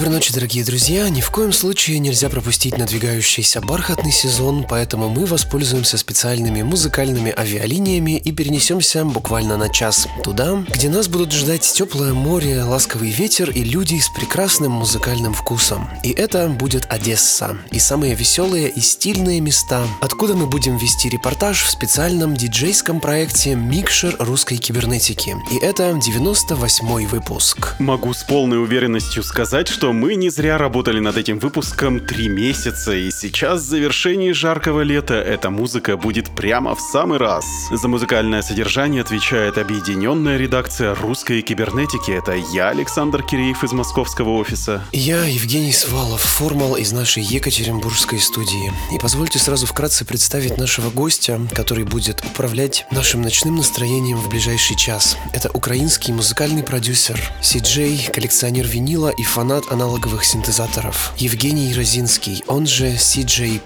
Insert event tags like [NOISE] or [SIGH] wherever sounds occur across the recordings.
Доброй ночи, дорогие друзья. Ни в коем случае нельзя пропустить надвигающийся бархатный сезон, поэтому мы воспользуемся специальными музыкальными авиалиниями и перенесемся буквально на час туда, где нас будут ждать теплое море, ласковый ветер и люди с прекрасным музыкальным вкусом. И это будет Одесса. И самые веселые и стильные места, откуда мы будем вести репортаж в специальном диджейском проекте «Микшер русской кибернетики». И это 98-й выпуск. Могу с полной уверенностью сказать, что мы не зря работали над этим выпуском три месяца, и сейчас в завершении жаркого лета эта музыка будет прямо в самый раз. За музыкальное содержание отвечает объединенная редакция русской кибернетики. Это я, Александр Киреев из московского офиса. Я Евгений Свалов, формал из нашей Екатеринбургской студии. И позвольте сразу вкратце представить нашего гостя, который будет управлять нашим ночным настроением в ближайший час. Это украинский музыкальный продюсер, си-джей, коллекционер винила и фанат аналоговых синтезаторов. Евгений Розинский, он же CJ+.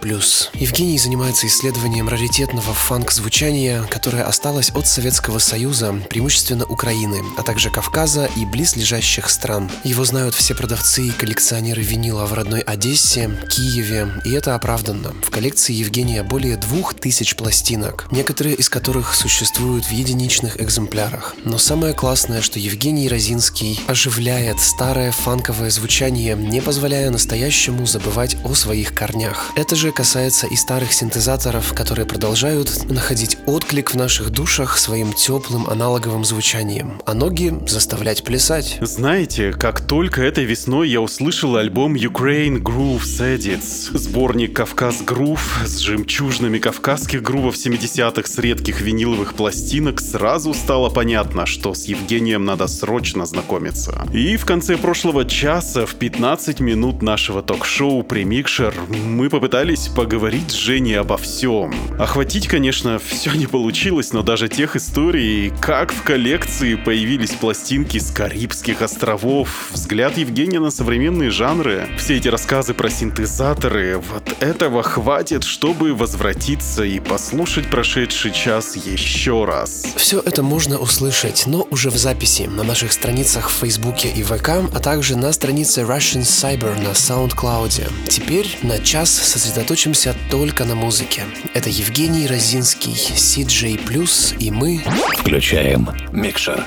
Евгений занимается исследованием раритетного фанк-звучания, которое осталось от Советского Союза, преимущественно Украины, а также Кавказа и близлежащих стран. Его знают все продавцы и коллекционеры винила в родной Одессе, Киеве, и это оправданно. В коллекции Евгения более двух тысяч пластинок, некоторые из которых существуют в единичных экземплярах. Но самое классное, что Евгений Розинский оживляет старое фанковое звучание звучание, не позволяя настоящему забывать о своих корнях. Это же касается и старых синтезаторов, которые продолжают находить отклик в наших душах своим теплым аналоговым звучанием, а ноги заставлять плясать. Знаете, как только этой весной я услышал альбом Ukraine Groove Edits, сборник Кавказ Грув с жемчужными кавказских грувов 70-х с редких виниловых пластинок, сразу стало понятно, что с Евгением надо срочно знакомиться. И в конце прошлого часа в 15 минут нашего ток-шоу «Премикшер» мы попытались поговорить с Женей обо всем. Охватить, конечно, все не получилось, но даже тех историй, как в коллекции появились пластинки с Карибских островов, взгляд Евгения на современные жанры, все эти рассказы про синтезаторы, вот этого хватит, чтобы возвратиться и послушать прошедший час еще раз. Все это можно услышать, но уже в записи на наших страницах в Фейсбуке и ВК, а также на странице Russian Cyber на SoundCloud. Теперь на час сосредоточимся только на музыке. Это Евгений Розинский, CJ+, и мы... Включаем микшер.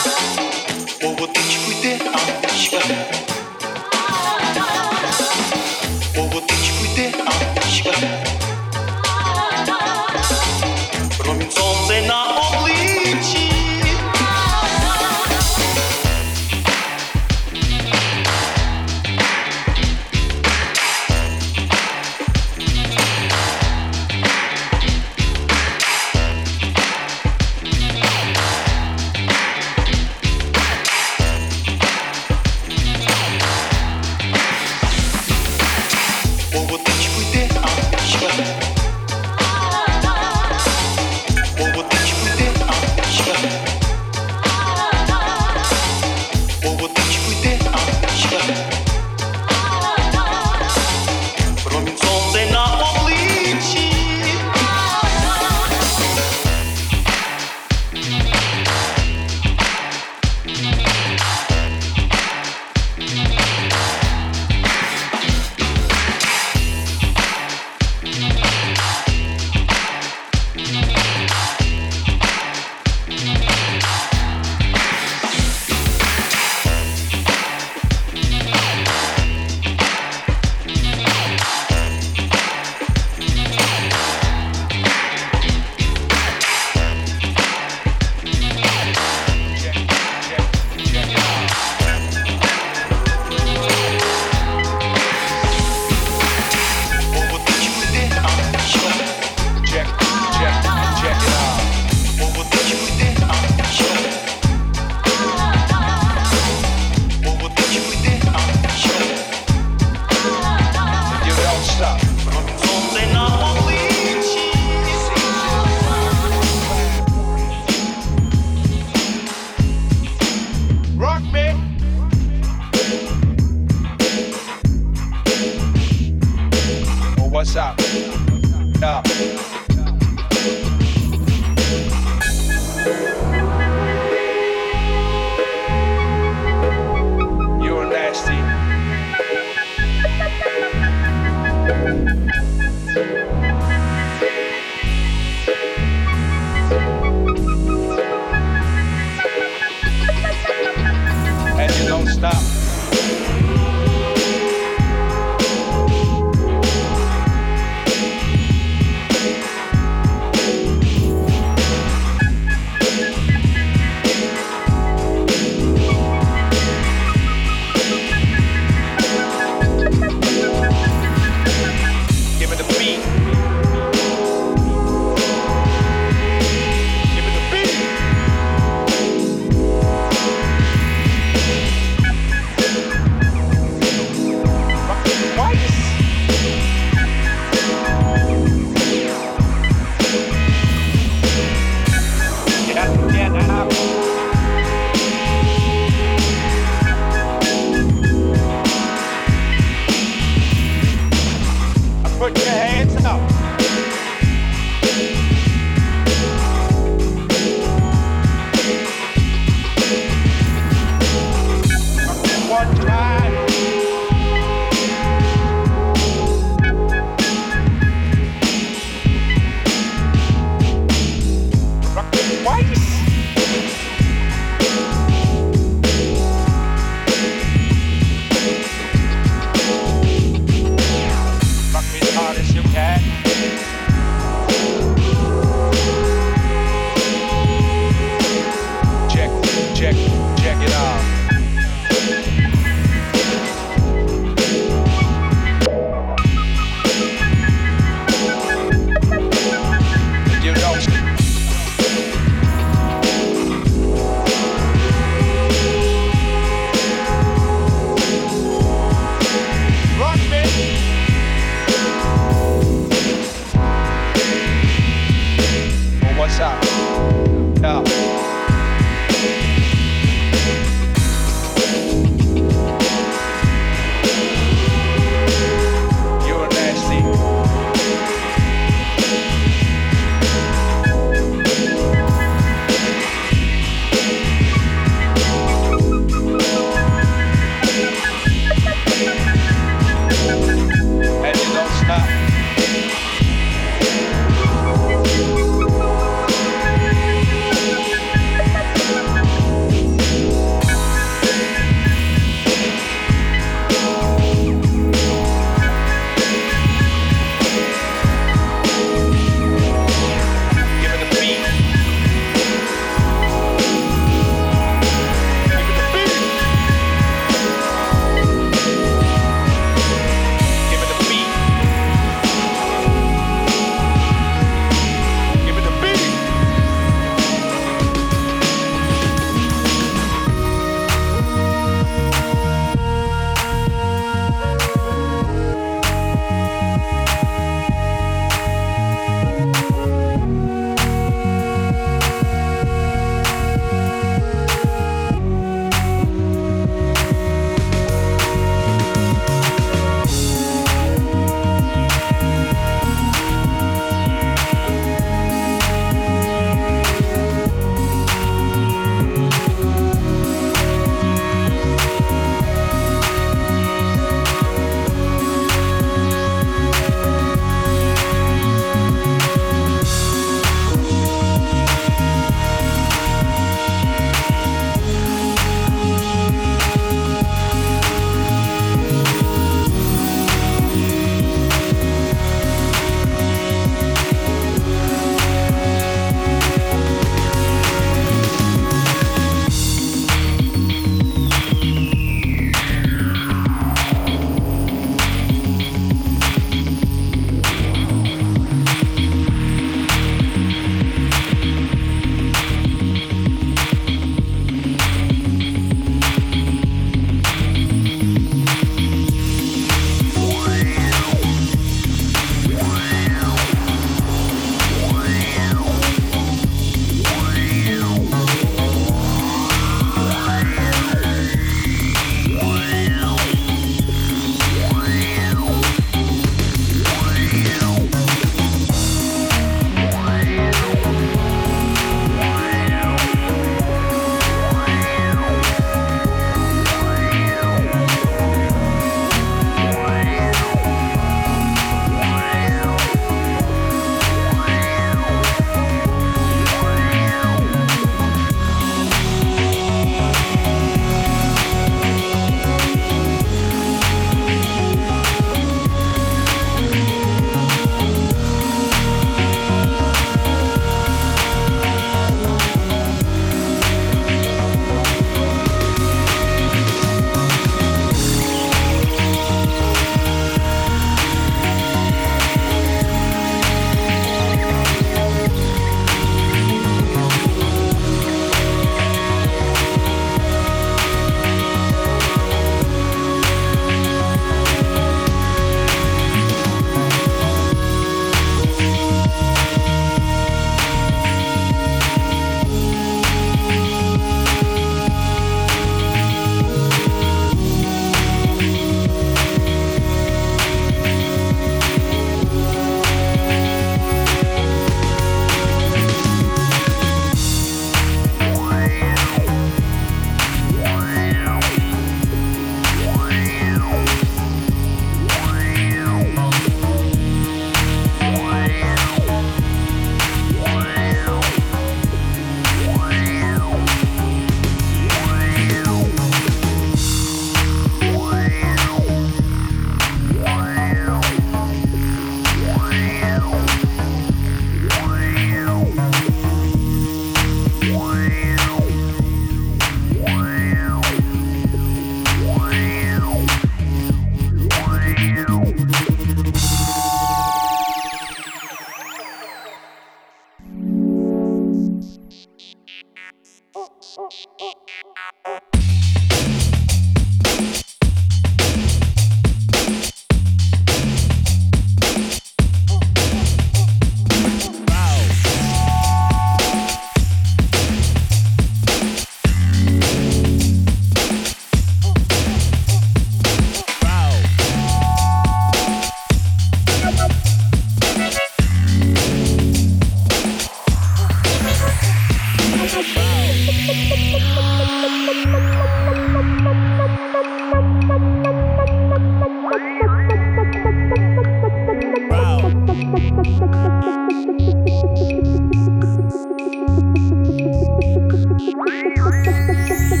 Bye. [LAUGHS]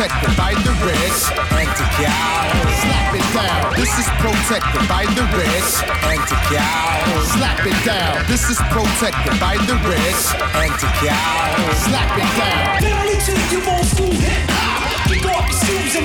protected by the wrist. Anti-gal. Slap it down. This is protected by the wrist. Anti-gal. Slap it down. This is protected by the wrist. Anti-gal. Slap it down. Family to you old school hip hop. Kick off your shoes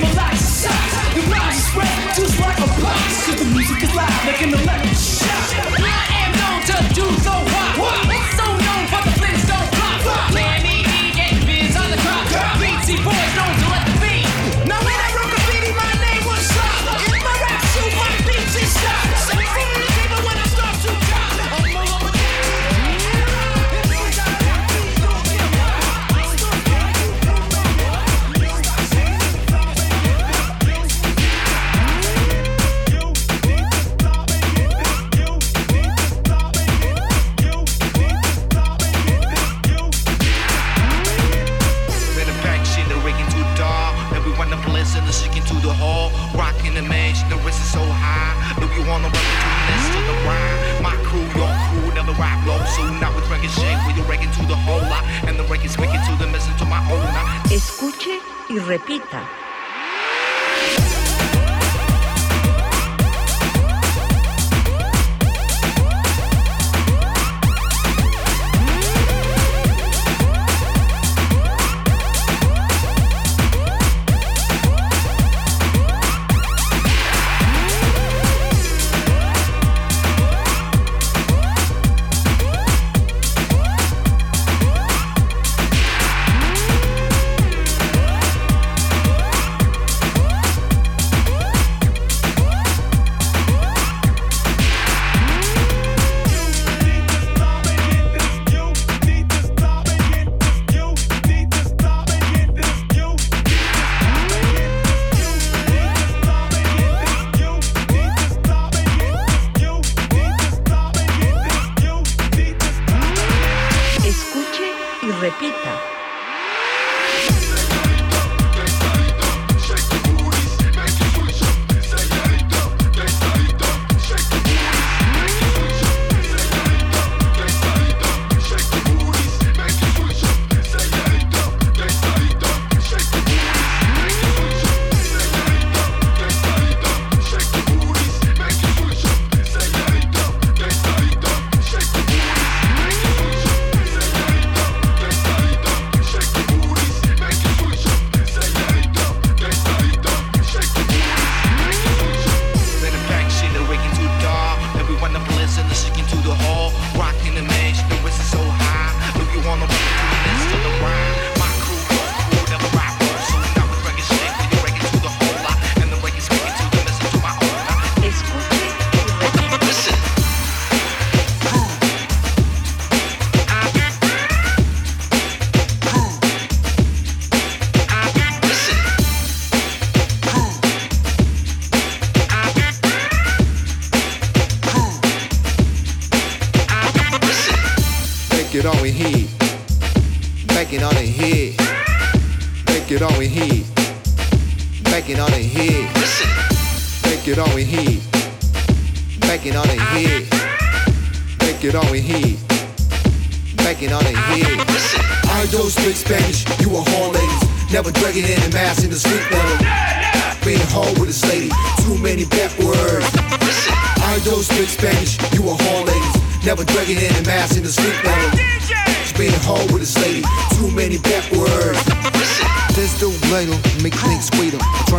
repita.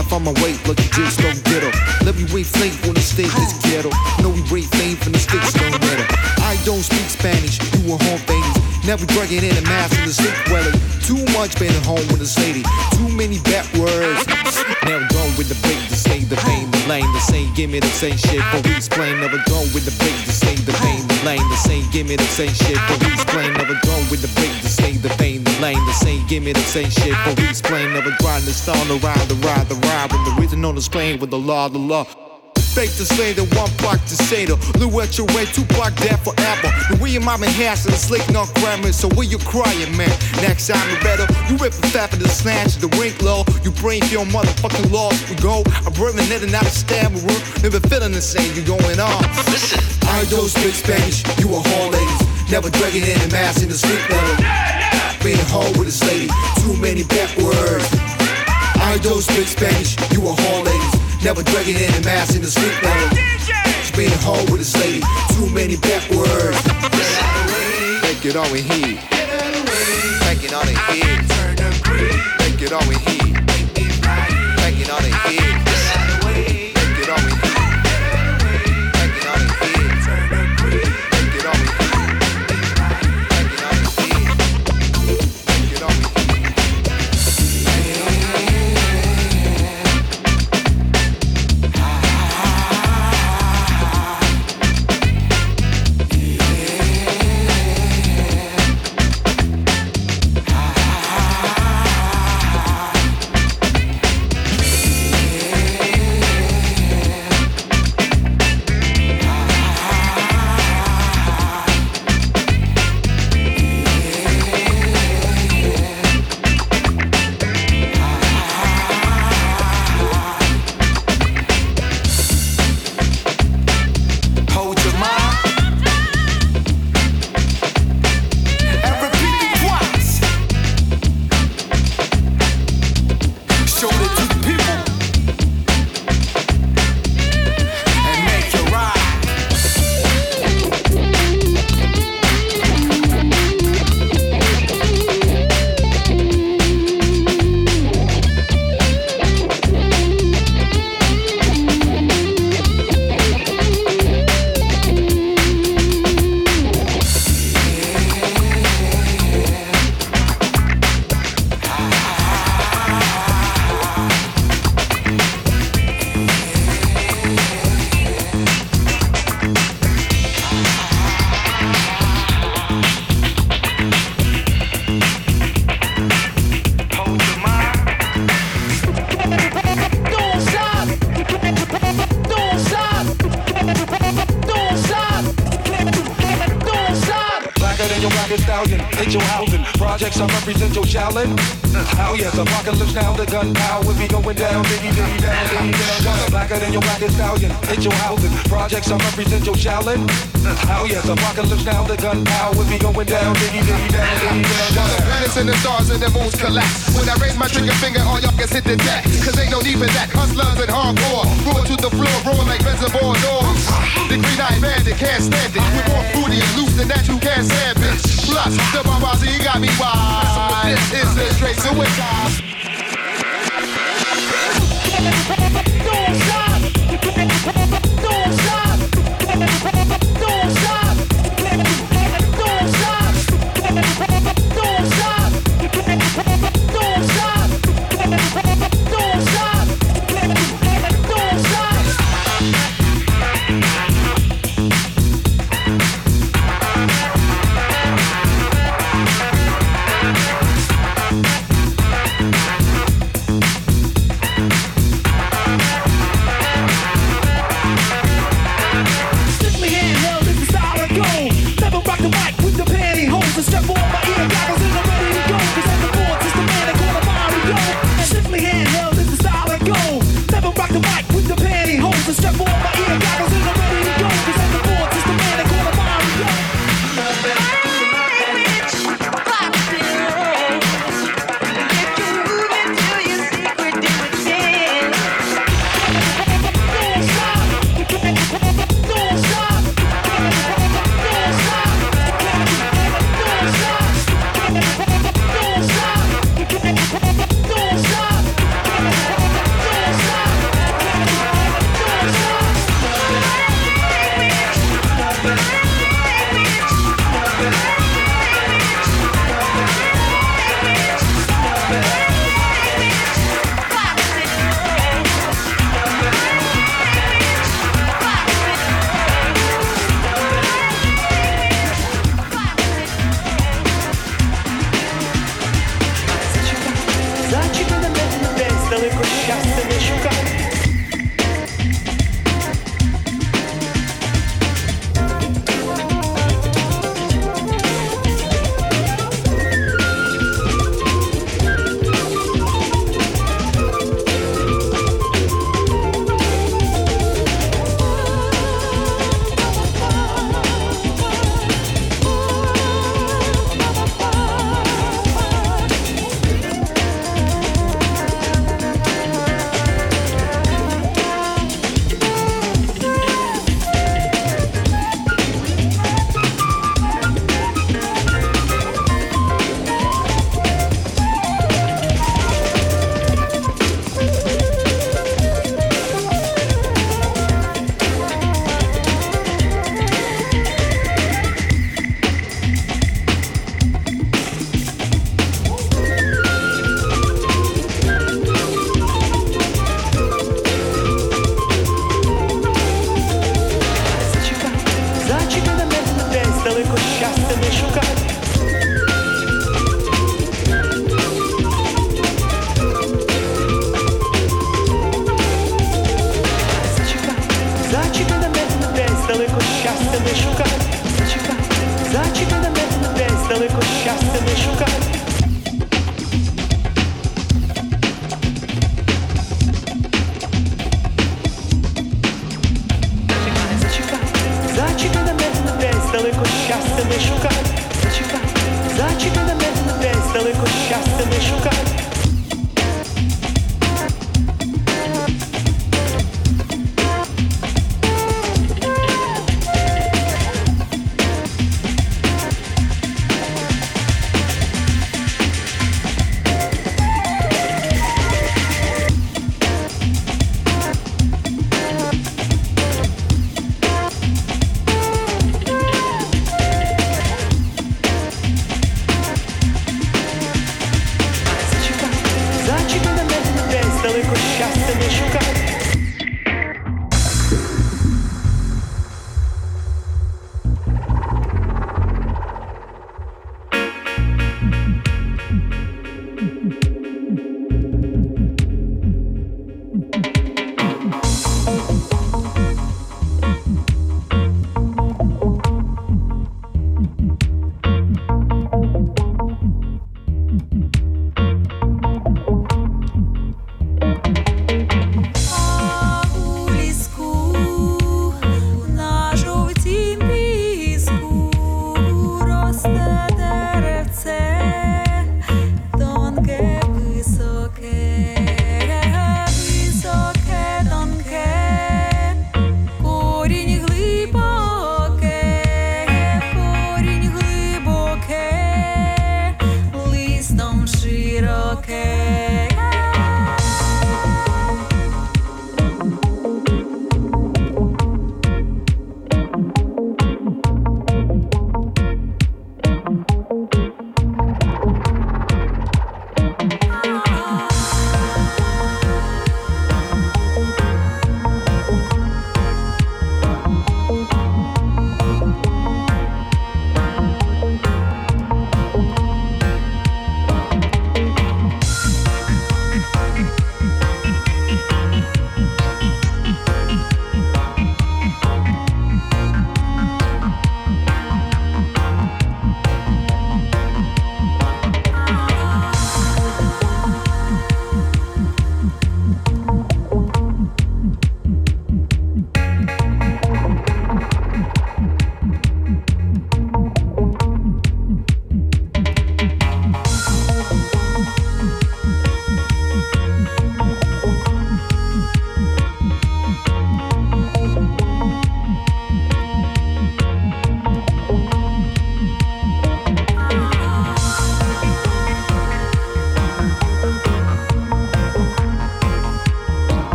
Trying to find my way, but you just don't get her. Let me wait flame when the stage is ghetto. No, we rate flame from the sticks don't matter. I don't speak Spanish, you a home ladies. Never dragging in a mass in the sleep weather. Too much being at home with this lady. Too many bad words. Never go with the big to say the pain, the lane, the same, give me the same shit for we explain. Never go with the big to say the pain, the lane, the same, give me the same shit for we explain. Never go with the big to say the pain, lame. The same, give me the same shit for explain. Never grind the stone around the ride, the ride. When the reason on the plane with the law, the law. Fake the slater, one block to Seder. Lou at your way, two block there forever. The we your mama has and slick no grammar, so where you crying, man? Next time you better, you rip the fat the snatch, the wink low. You brain your motherfucking loss. We go, I'm bringing it and I stab a room. Never feeling the same, you going on. Listen, I don't speak Spanish, you a whore ladies. Never dragging in the mass in the street level. Being hard with this lady. Too many bad words. I don't speak Spanish, you a whore ladies. Never dragging in a mass in the street now. It's been hard with this lady. Too many bad backwards. Take it all in here. Take it all in heat, Take it all in heat. Make it all in heat.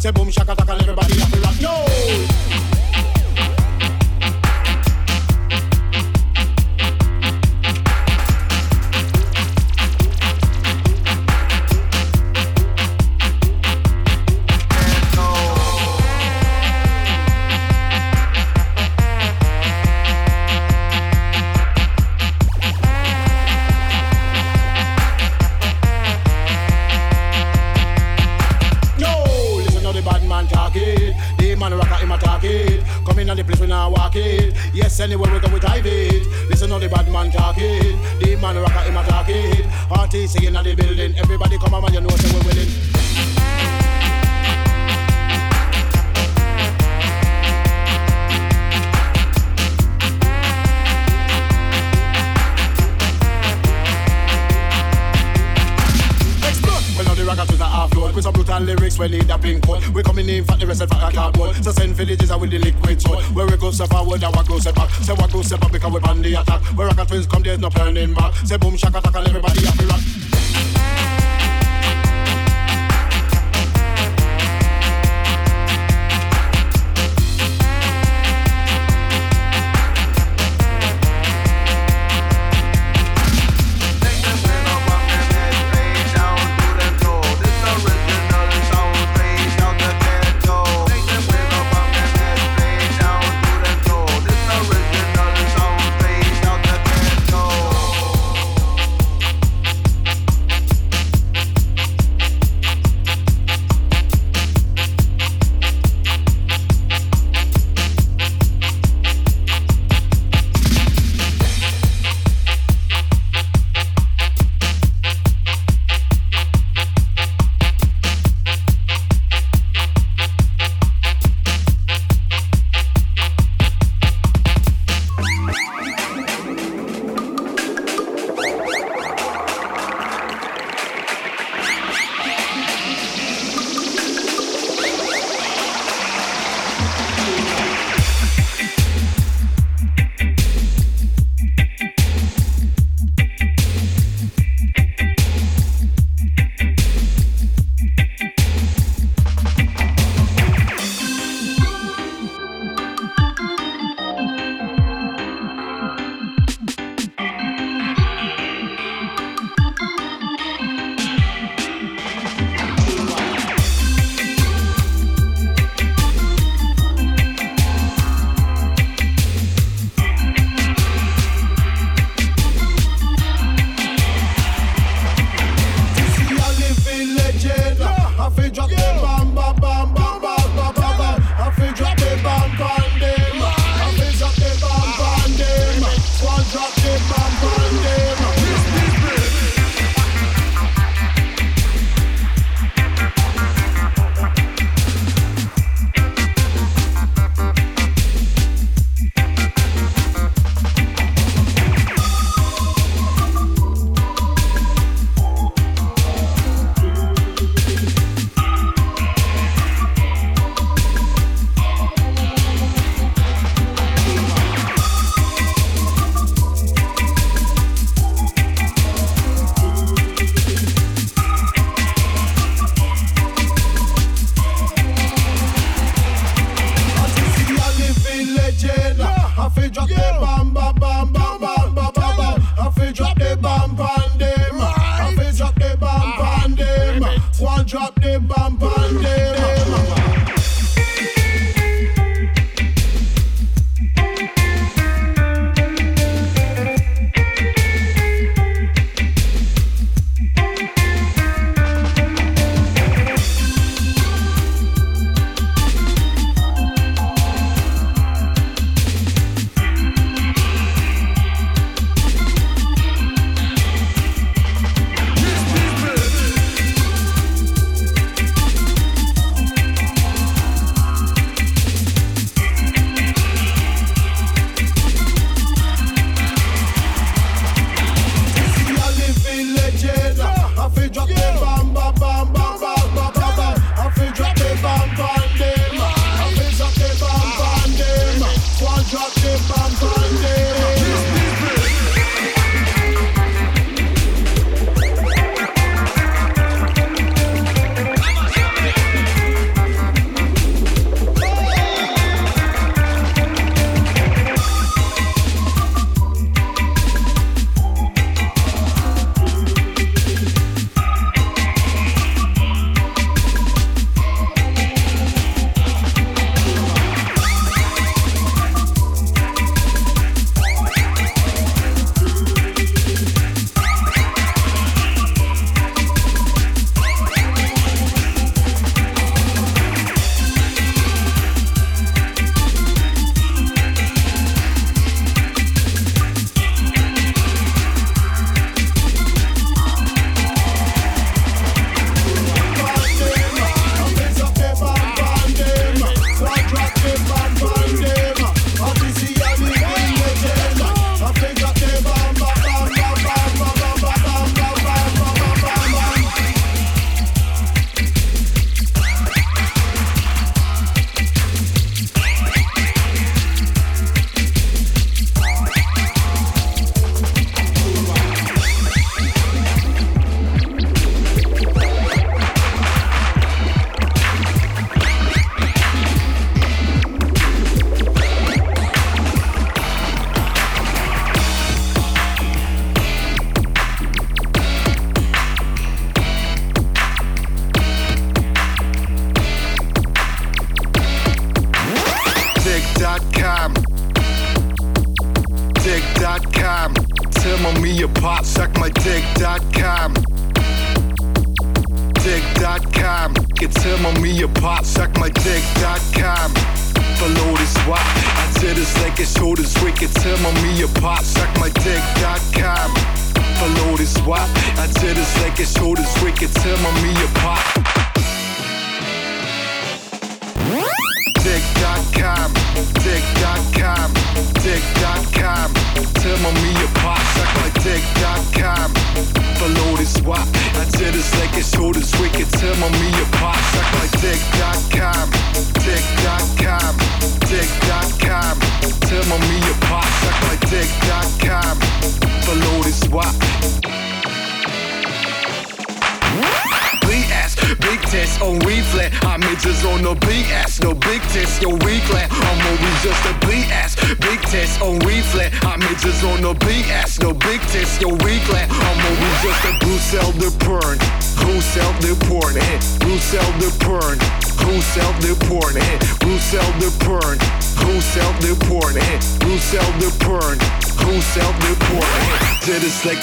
Say boom, shaka, it. Yes, anywhere we go we drive it. Listen to the bad man talking. The man rocker him attack it. Artists at the building. Everybody come on, man, you know say we're willing. With some brutal lyrics, we need a pink code We coming in fat, the rest of a cardboard. So send villages out with the liquid sword Where we go step forward and what go step back. Say what go step back because we on the attack. Where ragga twins come, there's no turning back. Say boom, shaka, taka, and everybody have to rock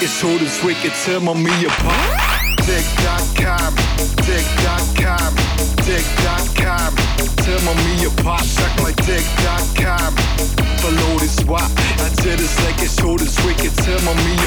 It's short and me apart. Tick tock com, tick tock tick my me apart, suck my tick tock com. This wop, I did this like it's short and sweet, my me apart.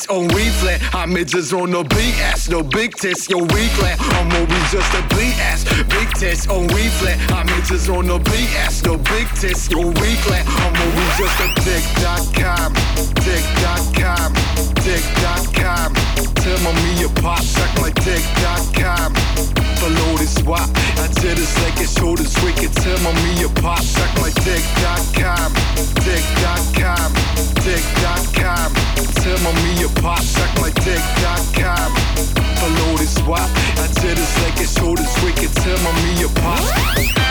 this on we flat. I'm just on no big ass, no big test, yo we flat, I'm always just a big ass, big test on we flat. I'm just on no big ass, no big test, yo we flat, I'm always just a dick.com, dick.com, dick.com. Tell me your pop suck like dick.com buffalo this wop. I did this like it's shoulders wicked. Tell my me a pop. Check my dick.com, dick.com, dick.com. Tell my me a pop. Check my dick.com. Buffalo this wop. I did this like it's shoulders wicked. Tell my me a pop.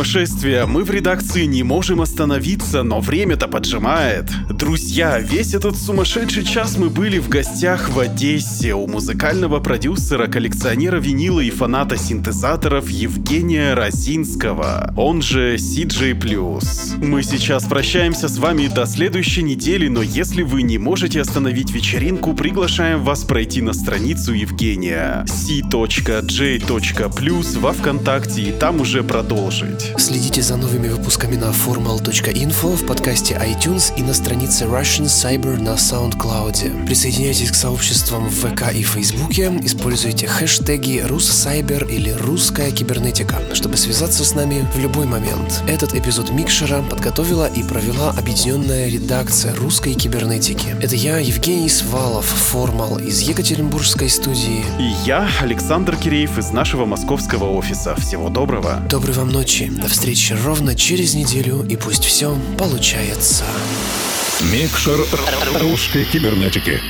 Какое-то сумасшествие. Мы в редакции не можем остановиться, но время-то поджимает. Друзья, весь этот сумасшедший час мы были в гостях в Одессе у музыкального продюсера, коллекционера винила и фаната синтезаторов Евгения Розинского, он же CJ+. Мы сейчас прощаемся с вами до следующей недели, но если вы не можете остановить вечеринку, приглашаем вас пройти на страницу Евгения c.j.plus во Вконтакте и там уже продолжить. Следите за новыми выпусками на formal.info в подкасте iTunes и на странице Russian Cyber на SoundCloud. Присоединяйтесь к сообществам в ВК и Фейсбуке, используйте хэштеги «Руссайбер» или «Русская кибернетика», чтобы связаться с нами в любой момент. Этот эпизод Микшера подготовила и провела объединенная редакция русской кибернетики. Это я, Евгений Свалов, формал из Екатеринбургской студии. И я, Александр Киреев из нашего московского офиса. Всего доброго. Доброй вам ночи. До встречи ровно через неделю, и пусть все получается. Микшер русской кибернетики.